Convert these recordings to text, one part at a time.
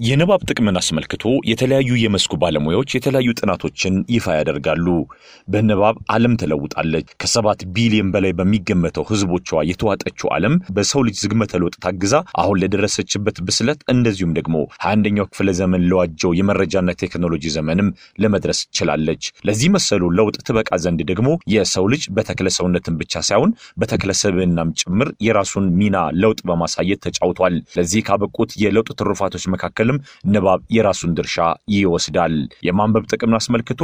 የንባብ ጥቅምን አስመልክቶ የተለያዩ የመስኩ ባለሙያዎች የተለያዩ ጥናቶችን ይፋ ያደርጋሉ። በንባብ ዓለም ተለውጣለች። ከሰባት ቢሊዮን በላይ በሚገመተው ሕዝቦቿ የተዋጠችው ዓለም በሰው ልጅ ዝግመተ ለውጥ ታግዛ አሁን ለደረሰችበት ብስለት እንደዚሁም ደግሞ ሀያ አንደኛው ክፍለ ዘመን ለዋጀው የመረጃና ቴክኖሎጂ ዘመንም ለመድረስ ችላለች። ለዚህ መሰሉ ለውጥ ትበቃ ዘንድ ደግሞ የሰው ልጅ በተክለ ሰውነትን ብቻ ሳይሆን በተክለ ሰብዕናም ጭምር የራሱን ሚና ለውጥ በማሳየት ተጫውቷል። ለዚህ ካበቁት የለውጥ ትሩፋቶች መካከል ንባብ የራሱን ድርሻ ይወስዳል። የማንበብ ጥቅምን አስመልክቶ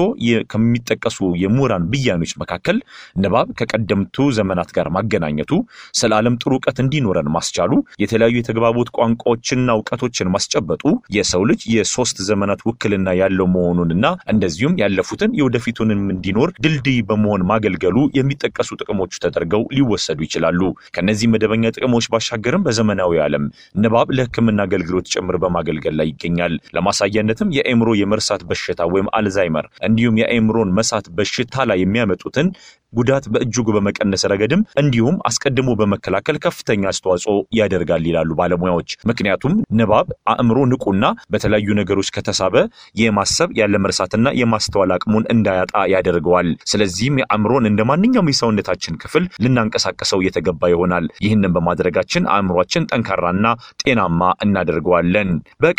ከሚጠቀሱ የምሁራን ብያኔዎች መካከል ንባብ ከቀደምቱ ዘመናት ጋር ማገናኘቱ፣ ስለ ዓለም ጥሩ እውቀት እንዲኖረን ማስቻሉ፣ የተለያዩ የተግባቦት ቋንቋዎችንና እውቀቶችን ማስጨበጡ፣ የሰው ልጅ የሶስት ዘመናት ውክልና ያለው መሆኑንና እንደዚሁም ያለፉትን የወደፊቱንም እንዲኖር ድልድይ በመሆን ማገልገሉ የሚጠቀሱ ጥቅሞቹ ተደርገው ሊወሰዱ ይችላሉ። ከነዚህ መደበኛ ጥቅሞች ባሻገርም በዘመናዊ ዓለም ንባብ ለሕክምና አገልግሎት ጭምር በማገልገል ላይ ይገኛል። ለማሳያነትም የአእምሮ የመርሳት በሽታ ወይም አልዛይመር እንዲሁም የአእምሮን መሳት በሽታ ላይ የሚያመጡትን ጉዳት በእጅጉ በመቀነስ ረገድም እንዲሁም አስቀድሞ በመከላከል ከፍተኛ አስተዋጽኦ ያደርጋል ይላሉ ባለሙያዎች። ምክንያቱም ንባብ አእምሮ ንቁና በተለያዩ ነገሮች ከተሳበ የማሰብ ያለመርሳትና የማስተዋል አቅሙን እንዳያጣ ያደርገዋል። ስለዚህም የአእምሮን እንደ ማንኛውም የሰውነታችን ክፍል ልናንቀሳቀሰው የተገባ ይሆናል። ይህንን በማድረጋችን አእምሯችን ጠንካራና ጤናማ እናደርገዋለን።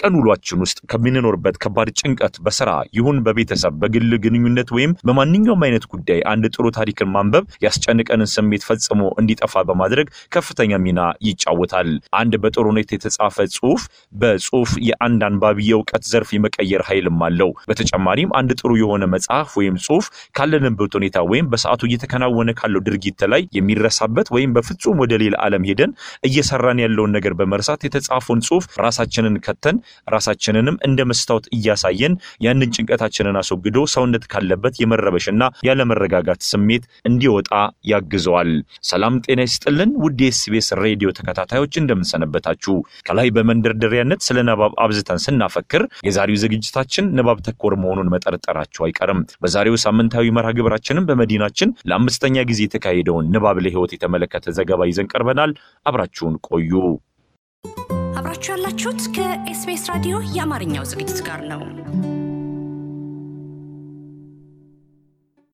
በቀን ውሏችን ውስጥ ከምንኖርበት ከባድ ጭንቀት በስራ ይሁን በቤተሰብ በግል ግንኙነት ወይም በማንኛውም አይነት ጉዳይ አንድ ጥሩ ታሪክን ማንበብ ያስጨንቀንን ስሜት ፈጽሞ እንዲጠፋ በማድረግ ከፍተኛ ሚና ይጫወታል። አንድ በጥሩ ሁኔታ የተጻፈ ጽሁፍ በጽሁፍ የአንድ አንባቢ የእውቀት ዘርፍ የመቀየር ኃይልም አለው። በተጨማሪም አንድ ጥሩ የሆነ መጽሐፍ ወይም ጽሁፍ ካለንበት ሁኔታ ወይም በሰዓቱ እየተከናወነ ካለው ድርጊት ላይ የሚረሳበት ወይም በፍጹም ወደ ሌላ ዓለም ሄደን እየሰራን ያለውን ነገር በመርሳት የተጻፈውን ጽሁፍ ራሳችንን ከተን ራሳችንንም እንደ መስታወት እያሳየን ያንን ጭንቀታችንን አስወግዶ ሰውነት ካለበት የመረበሽና ያለመረጋጋት ስሜት እንዲወጣ ያግዘዋል። ሰላም ጤና ይስጥልን ውድ የኤስቢኤስ ሬዲዮ ተከታታዮች እንደምንሰነበታችሁ። ከላይ በመንደርደሪያነት ስለ ንባብ አብዝተን ስናፈክር የዛሬው ዝግጅታችን ንባብ ተኮር መሆኑን መጠርጠራቸው አይቀርም። በዛሬው ሳምንታዊ መርሃ ግብራችንም በመዲናችን ለአምስተኛ ጊዜ የተካሄደውን ንባብ ለሕይወት የተመለከተ ዘገባ ይዘን ቀርበናል። አብራችሁን ቆዩ። አብራችሁ ያላችሁት ከኤስቢኤስ ራዲዮ የአማርኛው ዝግጅት ጋር ነው።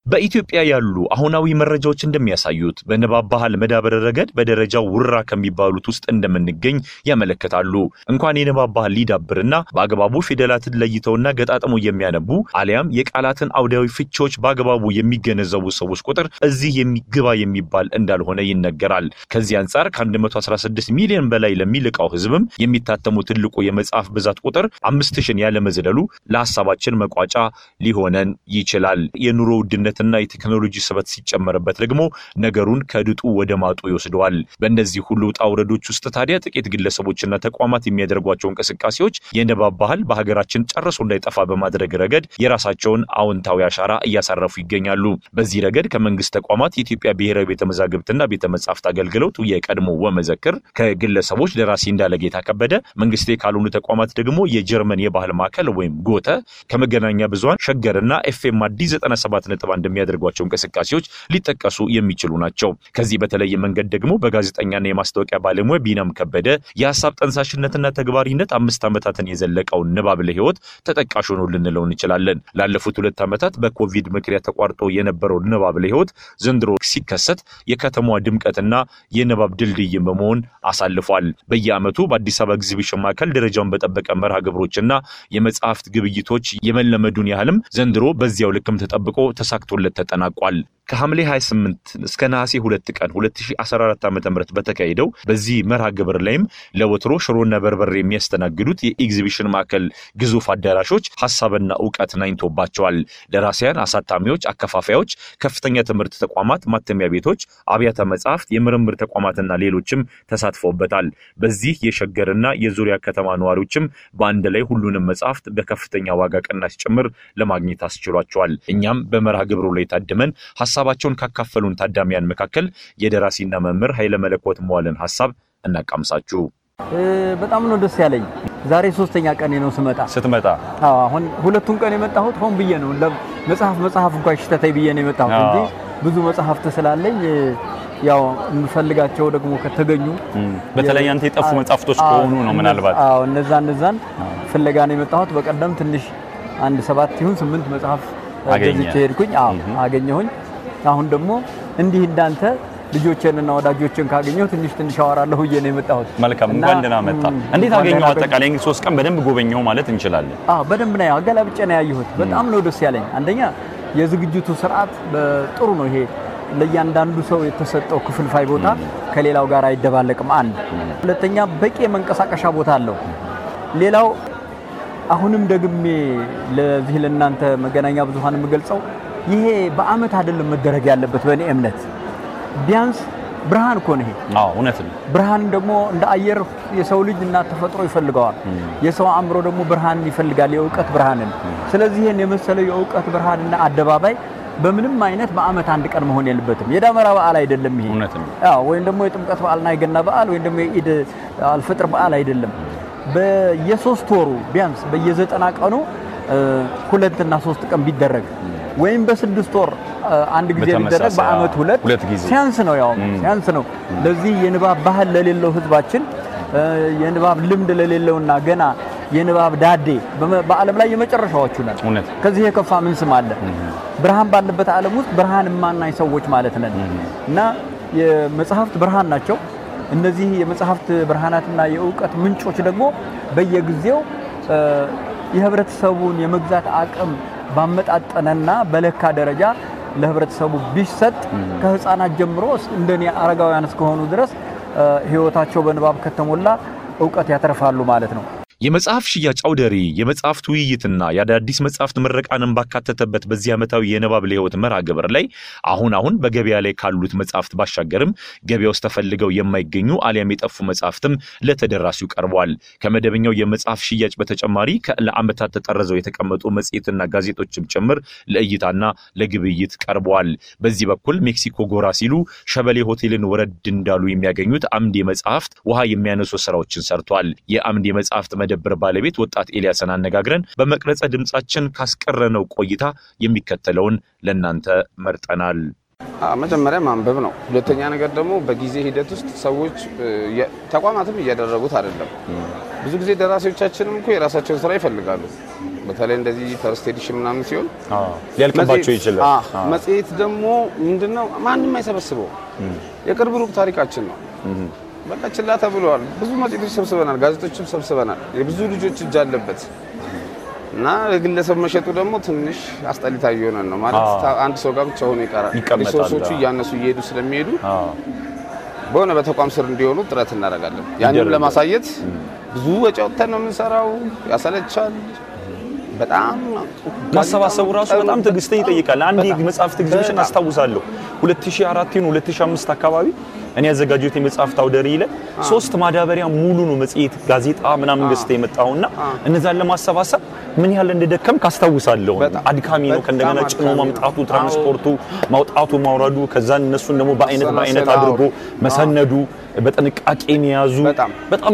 በኢትዮጵያ ያሉ አሁናዊ መረጃዎች እንደሚያሳዩት በንባብ ባህል መዳበር ረገድ በደረጃው ውራ ከሚባሉት ውስጥ እንደምንገኝ ያመለክታሉ። እንኳን የንባብ ባህል ሊዳብርና በአግባቡ ፊደላትን ለይተውና ገጣጥሞ የሚያነቡ አሊያም የቃላትን አውዳዊ ፍቺዎች በአግባቡ የሚገነዘቡ ሰዎች ቁጥር እዚህ የሚግባ የሚባል እንዳልሆነ ይነገራል። ከዚህ አንጻር ከ116 ሚሊዮን በላይ ለሚልቃው ሕዝብም የሚታተሙ ትልቁ የመጽሐፍ ብዛት ቁጥር አምስት ሺን ያለመዝለሉ ለሀሳባችን መቋጫ ሊሆነን ይችላል። የኑሮ ውድነት እና የቴክኖሎጂ ስበት ሲጨመርበት ደግሞ ነገሩን ከድጡ ወደ ማጡ ይወስደዋል። በእነዚህ ሁሉ ውጣ ውረዶች ውስጥ ታዲያ ጥቂት ግለሰቦችና ተቋማት የሚያደርጓቸው እንቅስቃሴዎች የንባብ ባህል በሀገራችን ጨርሶ እንዳይጠፋ በማድረግ ረገድ የራሳቸውን አዎንታዊ አሻራ እያሳረፉ ይገኛሉ። በዚህ ረገድ ከመንግስት ተቋማት የኢትዮጵያ ብሔራዊ ቤተ መዛግብትና ቤተ መጻሕፍት አገልግሎት የቀድሞ ወመዘክር፣ ከግለሰቦች ደራሲ እንዳለጌታ ከበደ፣ መንግስቴ ካልሆኑ ተቋማት ደግሞ የጀርመን የባህል ማዕከል ወይም ጎተ፣ ከመገናኛ ብዙሃን ሸገርና ኤፍኤም አዲስ 97 ነጥብ እንደሚያደርጓቸው እንቅስቃሴዎች ሊጠቀሱ የሚችሉ ናቸው። ከዚህ በተለየ መንገድ ደግሞ በጋዜጠኛና የማስታወቂያ ባለሙያ ቢናም ከበደ የሀሳብ ጠንሳሽነትና ተግባሪነት አምስት ዓመታትን የዘለቀውን ንባብ ለሕይወት ተጠቃሽ ሆኖ ልንለው እንችላለን። ላለፉት ሁለት ዓመታት በኮቪድ ምክንያት ተቋርጦ የነበረው ንባብ ለሕይወት ዘንድሮ ሲከሰት የከተማዋ ድምቀትና የንባብ ድልድይም በመሆን አሳልፏል። በየዓመቱ በአዲስ አበባ ኤግዚቢሽን ማዕከል ደረጃውን በጠበቀ መርሃ ግብሮችና የመጽሐፍት ግብይቶች የመለመዱን ያህልም ዘንድሮ በዚያው ልክም ተጠብቆ ተሳክቶለት ተጠናቋል። ከሐምሌ 28 እስከ ነሐሴ 2 ቀን 2014 ዓ.ም በተካሄደው በዚህ መርሃ ግብር ላይም ለወትሮ ሽሮና በርበሬ የሚያስተናግዱት የኤግዚቢሽን ማዕከል ግዙፍ አዳራሾች ሀሳብና እውቀት ናኝቶባቸዋል። ደራሲያን፣ አሳታሚዎች፣ አከፋፋዮች፣ ከፍተኛ ትምህርት ተቋማት፣ ማተሚያ ቤቶች፣ አብያተ መጻሕፍት፣ የምርምር ተቋማትና ሌሎችም ተሳትፎበታል። በዚህ የሸገርና የዙሪያ ከተማ ነዋሪዎችም በአንድ ላይ ሁሉንም መጽሐፍት በከፍተኛ ዋጋ ቅናሽ ጭምር ለማግኘት አስችሏቸዋል። እኛም በመርሃ ግብሩ ላይ ታድመን ሀሳባቸውን ካካፈሉን ታዳሚያን መካከል የደራሲና መምህር ኃይለ መለኮት መዋልን ሀሳብ እናቃምሳችሁ። በጣም ነው ደስ ያለኝ። ዛሬ ሶስተኛ ቀኔ ነው ስመጣ። ስትመጣ አዎ አሁን ሁለቱን ቀን የመጣሁት ሆን ብዬ ነው መጽሐፍ መጽሐፍ እንኳን ሽተተይ ብዬ ነው የመጣሁት እንጂ ብዙ መጽሐፍት ስላለኝ ያው የምፈልጋቸው ደግሞ ከተገኙ በተለይ አንተ የጠፉ መጽሐፍቶች ከሆኑ ነው ምናልባት አዎ እነዛ እነዛን ፍለጋ ነው የመጣሁት። በቀደም ትንሽ አንድ ሰባት ይሁን ስምንት መጽሐፍ ገዝቼ ሄድኩኝ። አዎ አገኘሁኝ። አሁን ደግሞ እንዲህ እንዳንተ ልጆቼንና ወዳጆችን ካገኘሁ ትንሽ ትንሽ አወራለሁ ብዬ ነው የመጣሁት። መልካም እንኳን ደህና መጣ። እንዴት? ደህና አጠቃላይ ሶስት ቀን በደንብ ጎበኘው ማለት እንችላለን። አዎ በደንብ ነው አገላብጬ ነው ያየሁት። በጣም ነው ደስ ያለኝ። አንደኛ የዝግጅቱ ስርዓት በጥሩ ነው። ይሄ ለእያንዳንዱ ሰው የተሰጠው ክፍልፋይ ቦታ ከሌላው ጋር አይደባለቅም። አንድ ሁለተኛ በቂ የመንቀሳቀሻ ቦታ አለው። ሌላው አሁንም ደግሜ ለዚህ ለእናንተ መገናኛ ብዙሃን የምገልጸው ይሄ በአመት አይደለም መደረግ ያለበት በእኔ እምነት ቢያንስ ብርሃን እኮ ነው ይሄ አዎ እውነት ነው። ብርሃን ደግሞ እንደ አየር የሰው ልጅ እና ተፈጥሮ ይፈልገዋል። የሰው አእምሮ ደግሞ ብርሃን ይፈልጋል፣ የእውቀት ብርሃንን። ስለዚህ ይህን የመሰለው የእውቀት ብርሃንና አደባባይ በምንም አይነት በአመት አንድ ቀን መሆን የለበትም። የዳመራ በዓል አይደለም ይሄ እውነት ነው። አዎ፣ ወይም ደግሞ የጥምቀት በዓልና የገና በዓል ወይም ደግሞ የኢድ አልፍጥር በዓል አይደለም። በየሶስት ወሩ ቢያንስ በየዘጠና ቀኑ ሁለትና ሶስት ቀን ቢደረግ ወይም በስድስት ወር አንድ ጊዜ ቢደረግ በአመት ሁለት ሲያንስ ነው ያው ሲያንስ ነው። ለዚህ የንባብ ባህል ለሌለው ህዝባችን የንባብ ልምድ ለሌለውና ገና የንባብ ዳዴ በዓለም ላይ የመጨረሻዎቹ ነን። ከዚህ የከፋ ምን ስም አለ? ብርሃን ባለበት ዓለም ውስጥ ብርሃን የማናይ ሰዎች ማለት ነን እና የመጽሐፍት ብርሃን ናቸው። እነዚህ የመጽሐፍት ብርሃናትና የእውቀት ምንጮች ደግሞ በየጊዜው የህብረተሰቡን የመግዛት አቅም ባመጣጠነና በለካ ደረጃ ለህብረተሰቡ ቢሰጥ ከህፃናት ጀምሮ እንደኔ አረጋውያን እስከሆኑ ድረስ ህይወታቸው በንባብ ከተሞላ እውቀት ያተርፋሉ ማለት ነው። የመጽሐፍ ሽያጭ አውደ ርዕይ የመጽሐፍት ውይይትና የአዳዲስ መጽሐፍት ምረቃንን ባካተተበት በዚህ ዓመታዊ የንባብ ለሕይወት መርሃ ግብር ላይ አሁን አሁን በገበያ ላይ ካሉት መጽሐፍት ባሻገርም ገበያ ውስጥ ተፈልገው የማይገኙ አሊያም የጠፉ መጽሐፍትም ለተደራሲው ቀርበዋል። ከመደበኛው የመጽሐፍ ሽያጭ በተጨማሪ ለዓመታት ተጠርዘው የተቀመጡ መጽሔትና ጋዜጦችም ጭምር ለእይታና ለግብይት ቀርበዋል። በዚህ በኩል ሜክሲኮ ጎራ ሲሉ ሸበሌ ሆቴልን ወረድ እንዳሉ የሚያገኙት አምድ የመጽሐፍት ውሃ የሚያነሱ ስራዎችን ሰርቷል። የአምድ የመጽሐፍት መደብር ባለቤት ወጣት ኤልያስን አነጋግረን በመቅረጸ ድምጻችን ካስቀረነው ቆይታ የሚከተለውን ለእናንተ መርጠናል። አዎ፣ መጀመሪያ ማንበብ ነው። ሁለተኛ ነገር ደግሞ በጊዜ ሂደት ውስጥ ሰዎች ተቋማትም እያደረጉት አይደለም። ብዙ ጊዜ ደራሲዎቻችንም እኮ የራሳቸውን ስራ ይፈልጋሉ። በተለይ እንደዚህ first edition ምናምን ሲሆን ሊያልቅባቸው ይችላል። አዎ፣ መጽሔት ደግሞ ምንድነው ማንም አይሰበስበው የቅርብ ሩቅ ታሪካችን ነው። በቃ ችላ ተብለዋል። ብዙ መጽሔቶች ሰብስበናል፣ ጋዜጦችም ሰብስበናል። የብዙ ልጆች እጅ አለበት እና የግለሰብ መሸጡ ደግሞ ትንሽ አስጠሊታ እየሆነ ነው ማለት አንድ ሰው ጋር ብቻ ሆኖ ይቀራል። resource ኦቹ እያነሱ እየሄዱ ስለሚሄዱ በሆነ በተቋም ስር እንዲሆኑ ጥረት እናደርጋለን። ያንም ለማሳየት ብዙ ወጪ አውጥተን ነው የምንሰራው። ያሰለቻል በጣም ማሰባሰቡ ራሱ በጣም ትዕግስትን ይጠይቃል። አንድ ኤግዚቢሽን በጣም። አስታውሳለሁ 2004 ይሁን 2005 አካባቢ እኔ ያዘጋጀሁት የመጽሐፍት አውደ ርዕይ ላይ ሶስት ማዳበሪያ ሙሉ ነው መጽሔት፣ ጋዜጣ ምናምን ገዝተህ የመጣውና እነዛን ለማሰባሰብ ምን ያህል እንደደከም ካስታውሳለሁ። አድካሚ ነው። ከእንደገና ጭኖ ማምጣቱ፣ ትራንስፖርቱ፣ ማውጣቱ፣ ማውረዱ ከዛን እነሱን ደግሞ በአይነት በአይነት አድርጎ መሰነዱ፣ በጥንቃቄ መያዙ በጣም።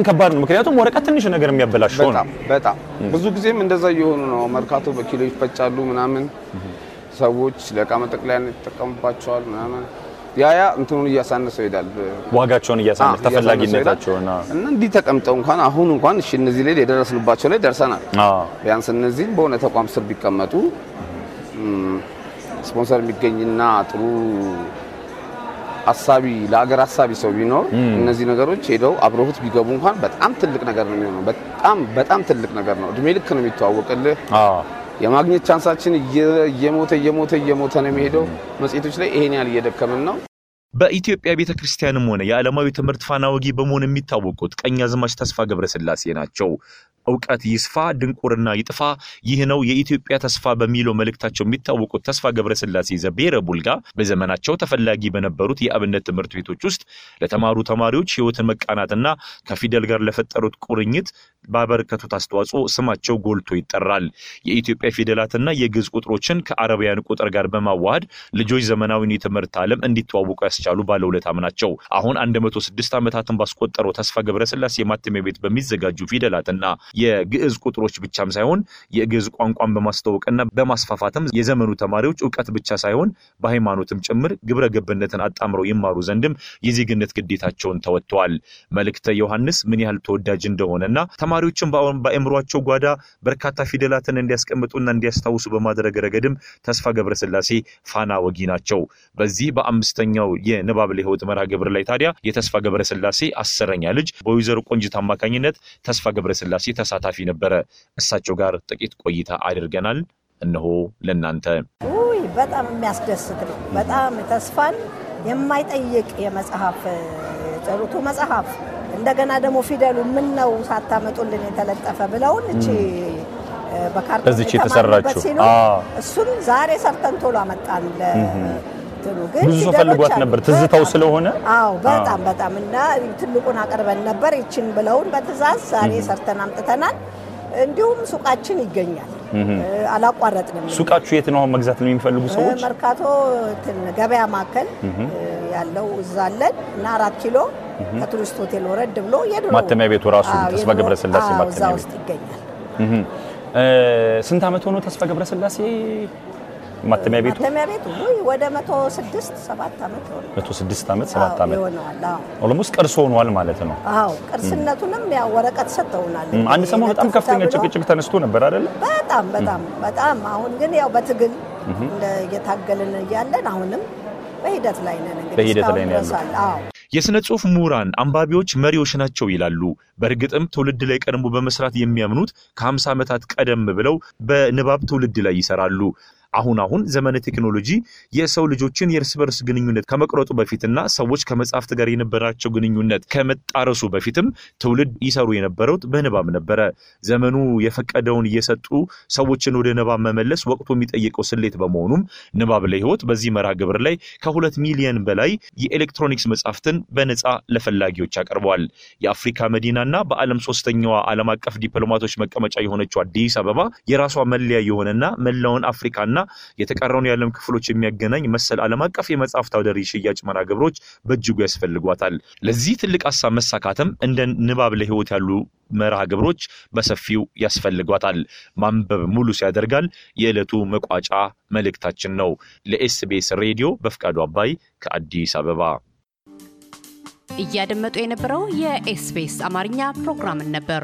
ከባድ ነው። ምክንያቱም ወረቀት ትንሽ ነገር የሚያበላሸው ነው። በጣም በጣም ብዙ ጊዜም እንደዛ እየሆኑ ነው። መርካቶ በኪሎ ይፈጫሉ ምናምን ሰዎች ለእቃ መጠቅለያ ይጠቀሙባቸዋል ምናምን ያ ያ እንትኑን እያሳነሰው ይሄዳል። ዋጋቸውን እያሳነሰው ተፈላጊነታቸውን እና እንዲህ ተቀምጠው እንኳን አሁን እንኳን እሺ እነዚህ ላይ የደረስንባቸው ላይ ደርሰናል። ቢያንስ እነዚህም በሆነ ተቋም ስር ቢቀመጡ ስፖንሰር የሚገኝና ጥሩ አሳቢ ለሀገር አሳቢ ሰው ቢኖር እነዚህ ነገሮች ሄደው አብረሁት ቢገቡ እንኳን በጣም ትልቅ ነገር ነው የሚሆነው። በጣም በጣም ትልቅ ነገር ነው። እድሜ ልክ ነው የሚተዋወቅልህ። አዎ የማግኘት chance ኣችን እየ- እየሞተ እየሞተ እየሞተ ነው የሚሄደው። መጽሔቶች ላይ ይሄን ያህል እየደከምን ነው። በኢትዮጵያ ቤተ ክርስቲያንም ሆነ የዓለማዊ ትምህርት ፋና ወጊ በመሆን የሚታወቁት ቀኛዝማች ተስፋ ገብረስላሴ ናቸው። እውቀት ይስፋ፣ ድንቁርና ይጥፋ፣ ይህ ነው የኢትዮጵያ ተስፋ በሚለው መልእክታቸው የሚታወቁት ተስፋ ገብረስላሴ ዘብሔረ ቡልጋ በዘመናቸው ተፈላጊ በነበሩት የአብነት ትምህርት ቤቶች ውስጥ ለተማሩ ተማሪዎች ሕይወትን መቃናትና ከፊደል ጋር ለፈጠሩት ቁርኝት ባበረከቱት አስተዋጽኦ ስማቸው ጎልቶ ይጠራል። የኢትዮጵያ ፊደላትና የግዕዝ ቁጥሮችን ከአረቢያን ቁጥር ጋር በማዋሃድ ልጆች ዘመናዊን የትምህርት ዓለም እንዲተዋወቁ ያስቻሉ ባለውለታም ናቸው። አሁን 106 ዓመታትን ባስቆጠረው ተስፋ ገብረስላሴ ማተሚያ ቤት በሚዘጋጁ ፊደላትና የግዕዝ ቁጥሮች ብቻም ሳይሆን የግዕዝ ቋንቋን በማስተዋወቅና በማስፋፋትም የዘመኑ ተማሪዎች እውቀት ብቻ ሳይሆን በሃይማኖትም ጭምር ግብረ ገብነትን አጣምረው ይማሩ ዘንድም የዜግነት ግዴታቸውን ተወጥተዋል። መልእክተ ዮሐንስ ምን ያህል ተወዳጅ እንደሆነና ተማሪዎችን በአእምሯቸው ጓዳ በርካታ ፊደላትን እንዲያስቀምጡና እንዲያስታውሱ በማድረግ ረገድም ተስፋ ገብረስላሴ ፋና ወጊ ናቸው። በዚህ በአምስተኛው የንባብ ለሕይወት መርሃ ግብር ላይ ታዲያ የተስፋ ገብረስላሴ አስረኛ ልጅ በወይዘሮ ቆንጅት አማካኝነት ተስፋ ገብረስላሴ ተሳታፊ ነበረ። እሳቸው ጋር ጥቂት ቆይታ አድርገናል። እነሆ ለእናንተ ውይ በጣም የሚያስደስት ነው። በጣም ተስፋን የማይጠይቅ የመጽሐፍ ጸሎቱ መጽሐፍ እንደገና ደግሞ ፊደሉ ምን ነው ሳታመጡልን የተለጠፈ ብለውን እቺ በካርቶን እዚች የተሰራችው። እሱን ዛሬ ሰርተን ቶሎ አመጣን። ብዙ ሰው ፈልጓት ነበር ትዝታው ስለሆነ አዎ በጣም በጣም እና ትልቁን አቅርበን ነበር። ይችን ብለውን በትእዛዝ ዛሬ ሰርተን አምጥተናል። እንዲሁም ሱቃችን ይገኛል። አላቋረጥንም። ሱቃችሁ የት ነው? መግዛት የሚፈልጉ ሰዎች መርካቶ ገበያ ማዕከል ያለው እዛ አለን እና አራት ኪሎ ከቱሪስት ሆቴል ወረድ ብሎ የድሮ ማተሚያ ቤቱ ራሱ ተስፋ ገብረስላሴ ማተሚያ ቤት። ይገኛል። ስንት ዓመት ሆኖ ተስፋ ገብረስላሴ ማተሚያ ቤቱ? ማተሚያ ቤቱ ወደ መቶ ስድስት ሰባት ዓመት ሆነ 106 ዓመት 7 ዓመት ይሆነዋል። almost ቅርስ ሆኗል ማለት ነው። አዎ ቅርስነቱም ያው ወረቀት ሰጥተውናል። አንድ ሰሞን በጣም ከፍተኛ ጭቅጭቅ ተነስቶ ነበር አይደለ? በጣም በጣም በጣም አሁን ግን ያው በትግል እየታገልን እያለን አሁንም በሂደት ላይ ነን። እንግዲህ በሂደት ላይ አለ። አዎ የሥነ ጽሑፍ ምሁራን አንባቢዎች መሪዎች ናቸው ይላሉ። በእርግጥም ትውልድ ላይ ቀድሞ በመስራት የሚያምኑት ከ50 ዓመታት ቀደም ብለው በንባብ ትውልድ ላይ ይሰራሉ። አሁን አሁን ዘመነ ቴክኖሎጂ የሰው ልጆችን የእርስ በርስ ግንኙነት ከመቅረጡ በፊትና ሰዎች ከመጽሐፍት ጋር የነበራቸው ግንኙነት ከመጣረሱ በፊትም ትውልድ ይሰሩ የነበረው በንባብ ነበረ። ዘመኑ የፈቀደውን እየሰጡ ሰዎችን ወደ ንባብ መመለስ ወቅቱ የሚጠይቀው ስሌት በመሆኑም ንባብ ለሕይወት በዚህ መርሃ ግብር ላይ ከሁለት ሚሊዮን በላይ የኤሌክትሮኒክስ መጽሐፍትን በነፃ ለፈላጊዎች አቅርበዋል። የአፍሪካ መዲናና በዓለም ሶስተኛዋ ዓለም አቀፍ ዲፕሎማቶች መቀመጫ የሆነችው አዲስ አበባ የራሷ መለያ የሆነና መላውን አፍሪካና የተቀረውን የዓለም ክፍሎች የሚያገናኝ መሰል ዓለም አቀፍ የመጽሐፍት አውደ ሽያጭ መርሃ ግብሮች በእጅጉ ያስፈልጓታል። ለዚህ ትልቅ ሀሳብ መሳካትም እንደ ንባብ ለሕይወት ያሉ መርሃ ግብሮች በሰፊው ያስፈልጓታል። ማንበብ ሙሉ ሲያደርጋል የዕለቱ መቋጫ መልእክታችን ነው። ለኤስቢኤስ ሬዲዮ በፍቃዱ አባይ ከአዲስ አበባ። እያደመጡ የነበረው የኤስቢኤስ አማርኛ ፕሮግራምን ነበር።